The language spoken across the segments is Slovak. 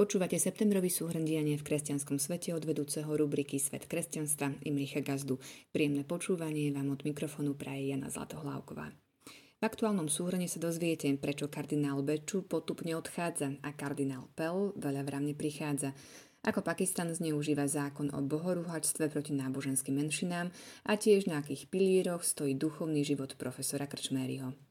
Počúvate septembrový súhrn diania v kresťanskom svete od vedúceho rubriky Svet kresťanstva Imricha Gazdu. Príjemné počúvanie vám od mikrofónu praje Jana Zlatohlávková. V aktuálnom súhrne sa dozviete, prečo kardinál Beču potupne odchádza a kardinál Pell veľa vravne prichádza ako Pakistan zneužíva zákon o bohorúhačstve proti náboženským menšinám a tiež na akých pilieroch stojí duchovný život profesora Krčmériho.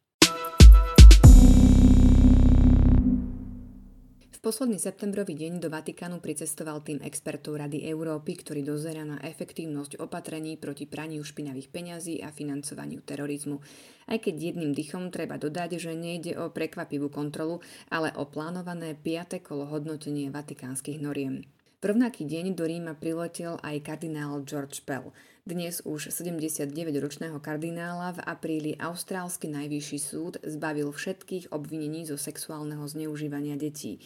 V posledný septembrový deň do Vatikánu pricestoval tým expertov Rady Európy, ktorý dozera na efektívnosť opatrení proti praniu špinavých peňazí a financovaniu terorizmu. Aj keď jedným dychom treba dodať, že nejde o prekvapivú kontrolu, ale o plánované piate kolo hodnotenie vatikánskych noriem. V rovnaký deň do Ríma priletel aj kardinál George Pell. Dnes už 79-ročného kardinála v apríli austrálsky najvyšší súd zbavil všetkých obvinení zo sexuálneho zneužívania detí.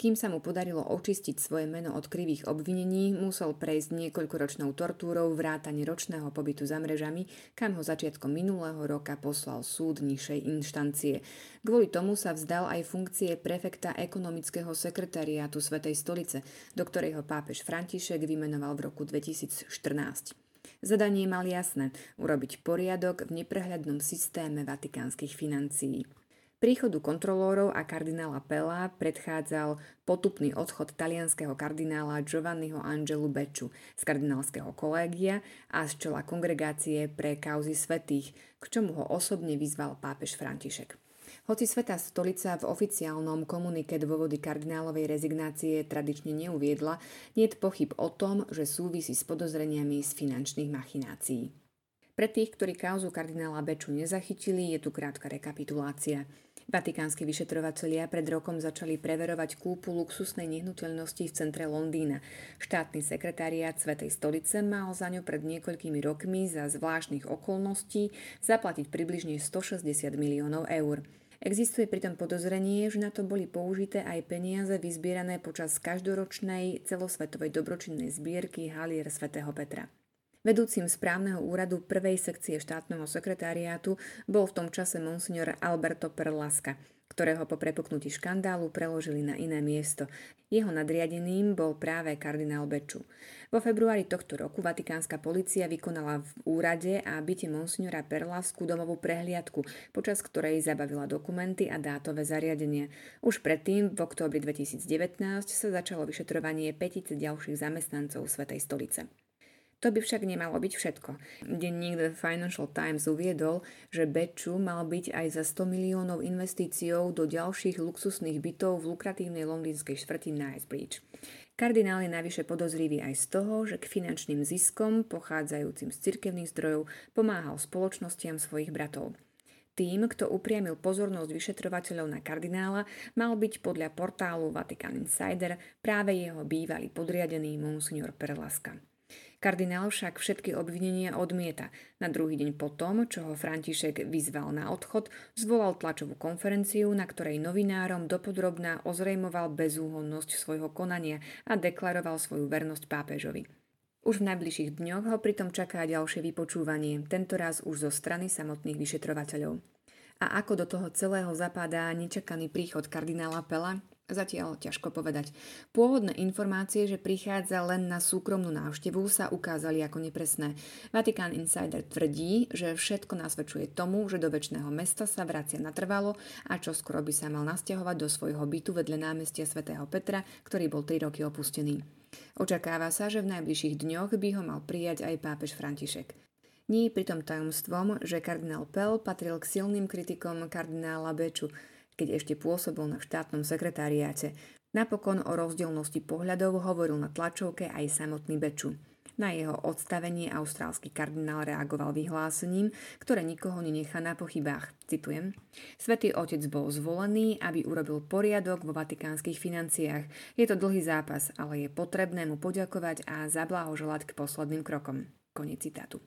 Kým sa mu podarilo očistiť svoje meno od krivých obvinení, musel prejsť niekoľkoročnou tortúrou vrátane ročného pobytu za mrežami, kam ho začiatkom minulého roka poslal súd nižšej inštancie. Kvôli tomu sa vzdal aj funkcie prefekta ekonomického sekretariátu Svetej stolice, do ktorej ho pápež František vymenoval v roku 2014. Zadanie mal jasné – urobiť poriadok v neprehľadnom systéme vatikánskych financií. Príchodu kontrolórov a kardinála Pella predchádzal potupný odchod talianského kardinála Giovanniho Angelu Beču z kardinálskeho kolégia a z čela kongregácie pre kauzy svetých, k čomu ho osobne vyzval pápež František. Hoci Svetá stolica v oficiálnom komunike dôvody kardinálovej rezignácie tradične neuviedla, nie je pochyb o tom, že súvisí s podozreniami z finančných machinácií. Pre tých, ktorí kauzu kardinála Beču nezachytili, je tu krátka rekapitulácia. Vatikánsky vyšetrovatelia pred rokom začali preverovať kúpu luxusnej nehnuteľnosti v centre Londýna. Štátny sekretariát Svetej stolice mal za ňu pred niekoľkými rokmi za zvláštnych okolností zaplatiť približne 160 miliónov eur. Existuje pritom podozrenie, že na to boli použité aj peniaze vyzbierané počas každoročnej celosvetovej dobročinnej zbierky Halier svätého Petra. Vedúcim správneho úradu prvej sekcie štátneho sekretariátu bol v tom čase monsignor Alberto Perlaska – ktorého po prepuknutí škandálu preložili na iné miesto. Jeho nadriadeným bol práve kardinál Beču. Vo februári tohto roku vatikánska policia vykonala v úrade a byte monsignora Perlasku domovú prehliadku, počas ktorej zabavila dokumenty a dátové zariadenie. Už predtým, v októbri 2019, sa začalo vyšetrovanie petice ďalších zamestnancov Svetej stolice. To by však nemalo byť všetko. Denník The Financial Times uviedol, že Beču mal byť aj za 100 miliónov investíciou do ďalších luxusných bytov v lukratívnej londýnskej štvrti Knightsbridge. Kardinál je navyše podozrivý aj z toho, že k finančným ziskom pochádzajúcim z cirkevných zdrojov pomáhal spoločnostiam svojich bratov. Tým, kto upriamil pozornosť vyšetrovateľov na kardinála, mal byť podľa portálu Vatican Insider práve jeho bývalý podriadený monsignor Perlaska. Kardinál však všetky obvinenia odmieta. Na druhý deň potom, čo ho František vyzval na odchod, zvolal tlačovú konferenciu, na ktorej novinárom dopodrobná ozrejmoval bezúhonnosť svojho konania a deklaroval svoju vernosť pápežovi. Už v najbližších dňoch ho pritom čaká ďalšie vypočúvanie, tentoraz už zo strany samotných vyšetrovateľov. A ako do toho celého zapadá nečakaný príchod kardinála Pela? Zatiaľ ťažko povedať. Pôvodné informácie, že prichádza len na súkromnú návštevu, sa ukázali ako nepresné. Vatikán Insider tvrdí, že všetko nasvedčuje tomu, že do väčšného mesta sa vracia natrvalo a čo skoro by sa mal nasťahovať do svojho bytu vedľa námestia svätého Petra, ktorý bol 3 roky opustený. Očakáva sa, že v najbližších dňoch by ho mal prijať aj pápež František. Nie je pritom tajomstvom, že kardinál Pell patril k silným kritikom kardinála Beču, keď ešte pôsobil na štátnom sekretariáte. Napokon o rozdielnosti pohľadov hovoril na tlačovke aj samotný Beču. Na jeho odstavenie austrálsky kardinál reagoval vyhlásením, ktoré nikoho nenechá na pochybách. Citujem. Svetý otec bol zvolený, aby urobil poriadok vo vatikánskych financiách. Je to dlhý zápas, ale je potrebné mu poďakovať a zablahoželať k posledným krokom. Koniec citátu.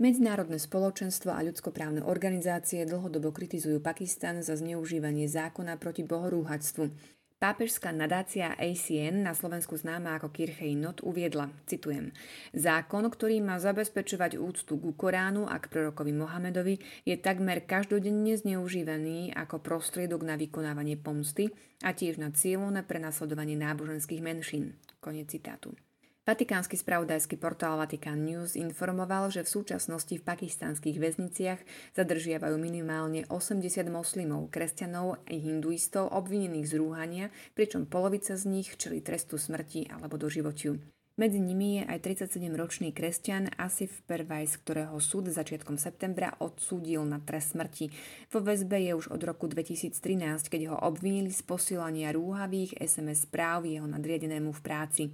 Medzinárodné spoločenstvo a ľudskoprávne organizácie dlhodobo kritizujú Pakistan za zneužívanie zákona proti bohorúhačstvu. Pápežská nadácia ACN, na Slovensku známa ako Kirchej Not, uviedla, citujem, Zákon, ktorý má zabezpečovať úctu ku Koránu a k prorokovi Mohamedovi, je takmer každodenne zneužívaný ako prostriedok na vykonávanie pomsty a tiež na cieľovné prenasledovanie náboženských menšín. Konec citátu. Vatikánsky spravodajský portál Vatican News informoval, že v súčasnosti v pakistánskych väzniciach zadržiavajú minimálne 80 moslimov, kresťanov a hinduistov obvinených z rúhania, pričom polovica z nich čeli trestu smrti alebo doživotiu. Medzi nimi je aj 37-ročný kresťan Asif Pervajs, ktorého súd začiatkom septembra odsúdil na trest smrti. Vo väzbe je už od roku 2013, keď ho obvinili z posielania rúhavých SMS správ jeho nadriadenému v práci.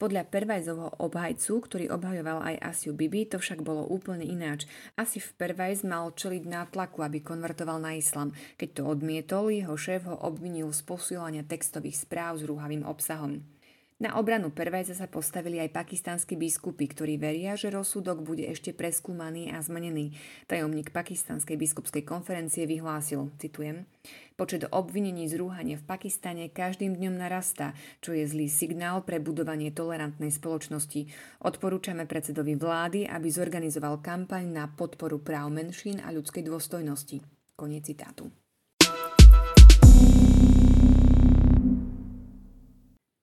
Podľa Pervajzovho obhajcu, ktorý obhajoval aj Asiu Bibi, to však bolo úplne ináč. Asif Pervajz mal čeliť nátlaku, aby konvertoval na islam. Keď to odmietol, jeho šéf ho obvinil z posielania textových správ s rúhavým obsahom. Na obranu Pervajza sa postavili aj pakistanskí biskupy, ktorí veria, že rozsudok bude ešte preskúmaný a zmenený. Tajomník pakistanskej biskupskej konferencie vyhlásil, citujem, Počet obvinení z rúhania v Pakistane každým dňom narastá, čo je zlý signál pre budovanie tolerantnej spoločnosti. Odporúčame predsedovi vlády, aby zorganizoval kampaň na podporu práv menšín a ľudskej dôstojnosti. Koniec citátu.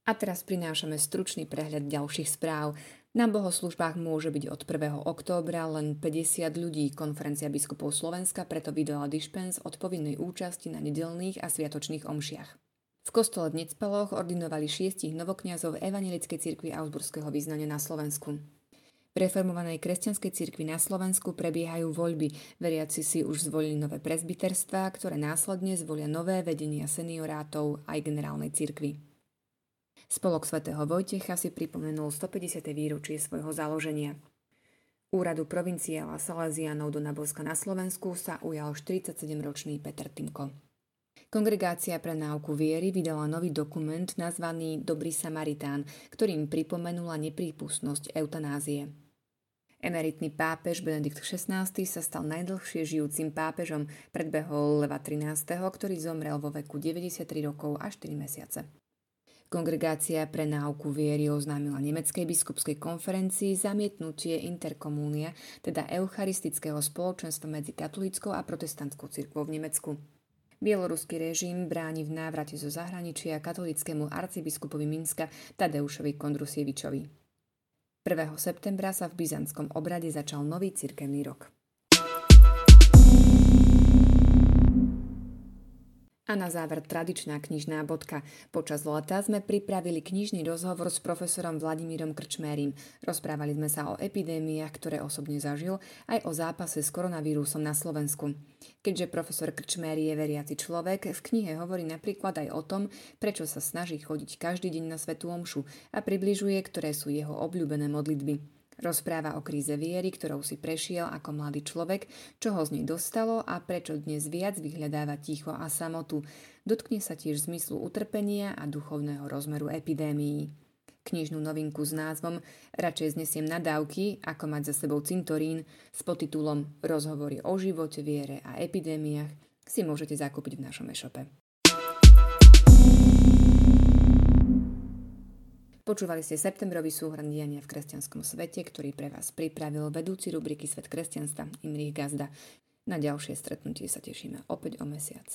A teraz prinášame stručný prehľad ďalších správ. Na bohoslužbách môže byť od 1. októbra len 50 ľudí. Konferencia biskupov Slovenska preto vydala dispens od povinnej účasti na nedelných a sviatočných omšiach. V kostole v Necpaloch ordinovali šiestich novokňazov Evangelickej cirkvi Augsburského význania na Slovensku. V reformovanej kresťanskej cirkvi na Slovensku prebiehajú voľby. Veriaci si už zvolili nové prezbiterstvá, ktoré následne zvolia nové vedenia seniorátov aj generálnej cirkvi. Spolok svätého Vojtecha si pripomenul 150. výročie svojho založenia. Úradu provinciála Salesianov do Nabovska na Slovensku sa ujal 47-ročný Peter Timko. Kongregácia pre náuku viery vydala nový dokument nazvaný Dobrý Samaritán, ktorým pripomenula neprípustnosť eutanázie. Emeritný pápež Benedikt XVI sa stal najdlhšie žijúcim pápežom, predbehol Leva XIII, ktorý zomrel vo veku 93 rokov a 4 mesiace. Kongregácia pre náuku viery oznámila Nemeckej biskupskej konferencii zamietnutie interkomúnia, teda eucharistického spoločenstva medzi katolíckou a protestantskou cirkvou v Nemecku. Bieloruský režim bráni v návrate zo zahraničia katolickému arcibiskupovi Minska Tadeušovi Kondrusievičovi. 1. septembra sa v byzantskom obrade začal nový cirkevný rok. A na záver tradičná knižná bodka. Počas leta sme pripravili knižný rozhovor s profesorom Vladimírom Krčmérim. Rozprávali sme sa o epidémiách, ktoré osobne zažil, aj o zápase s koronavírusom na Slovensku. Keďže profesor Krčméry je veriaci človek, v knihe hovorí napríklad aj o tom, prečo sa snaží chodiť každý deň na Svetú Omšu a približuje, ktoré sú jeho obľúbené modlitby. Rozpráva o kríze viery, ktorou si prešiel ako mladý človek, čo ho z nej dostalo a prečo dnes viac vyhľadáva ticho a samotu. Dotkne sa tiež zmyslu utrpenia a duchovného rozmeru epidémií. Knižnú novinku s názvom Radšej znesiem nadávky, ako mať za sebou cintorín s podtitulom Rozhovory o živote, viere a epidémiách si môžete zakúpiť v našom e-shope. Počúvali ste septembrový súhrn diania v kresťanskom svete, ktorý pre vás pripravil vedúci rubriky Svet kresťanstva Imrich Gazda. Na ďalšie stretnutie sa tešíme opäť o mesiac.